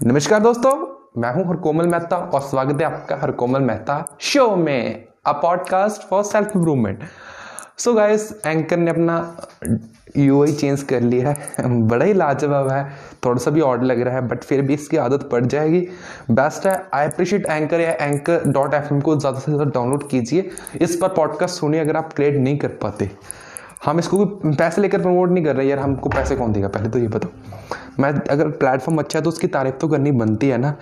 नमस्कार दोस्तों, मैं हूँ हरकोमल मेहता और स्वागत है आपका हरकोमल मेहता शो में a podcast for self improvement so guys anchor ने अपना यूआई चेंज कर लिया है। बड़ा ही लाजवाब है। थोड़ा सा भी ऑड लग रहा है बट फिर भी इसकी आदत पड़ जाएगी। बेस्ट है आई अप्रिशिएट एंकर या एंकर डॉट एफएम को ज़्यादा से ज़्यादा डाउनलोड कीजिए। इस पर पॉडकास्ट सुनिए अगर आप क्रिएट नहीं कर पाते। हम इसको भी पैसे लेकर प्रमोट नहीं कर रहे। यार, हमको पैसे कौन देगा? पहले तो ये बताओ। मैं अगर प्लेटफॉर्म अच्छा है तो उसकी तारीफ़ तो करनी बनती है ना।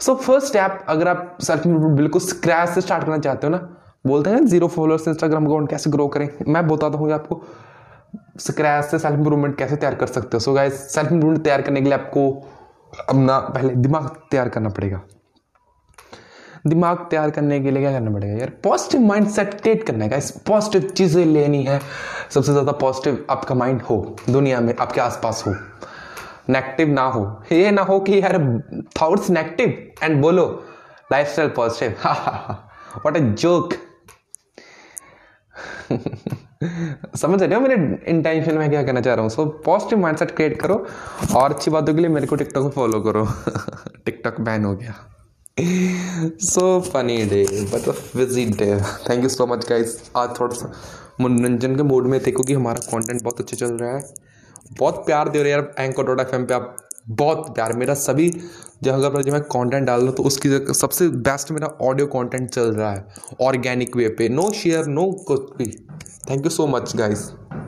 सो फ़र्स्ट स्टेप अगर आप सेल्फ बिल्कुल स्क्रैच से स्टार्ट करना चाहते हो ना, बोलते हैं ज़ीरो फॉलोअर्स इंस्टाग्राम अकाउंट कैसे ग्रो करें? मैं बताता हूँ आपको स्क्रैच से सेल्फ इंप्रूवमेंट कैसे तैयार कर सकते हो। सो गाइस सेल्फ इंप्रूवमेंट तैयार करने के लिए आपको अपना पहले दिमाग तैयार करना पड़ेगा। दिमाग तैयार करने के लिए क्या करना पड़ेगा यार? पॉजिटिव माइंड सेट क्रिएट करना है पॉजिटिव चीज़ें लेनी है, सबसे ज़्यादा पॉजिटिव आपका माइंड हो, दुनिया में, आपके आसपास हो। नेगेटिव ना हो। ये ना हो कि यार थॉट्स नेगेटिव एंड बोलो lifestyle positive what a joke समझ रहे हो मेरे इंटेंशन में क्या कहना चाह रहा हूँ? सो पॉजिटिव माइंडसेट क्रिएट करो और अच्छी बातों के लिए मेरे को टिकटॉक को फॉलो करो। टिकटॉक बैन हो गया। So funny day but busy day thank you so much guys आज थोड़ा सा मनोरंजन के मूड में थे क्योंकि हमारा कंटेंट बहुत अच्छा चल रहा है। बहुत प्यार दे रहे यार एंकर डॉट एफ़ पे आप। बहुत प्यार, मेरा सभी जगह पर जब मैं कंटेंट डाल रहा हूँ तो उसकी सबसे बेस्ट मेरा ऑडियो कंटेंट चल रहा है। ऑर्गेनिक वे पे। नो शेयर नो कुछ भी। Thank you so much guys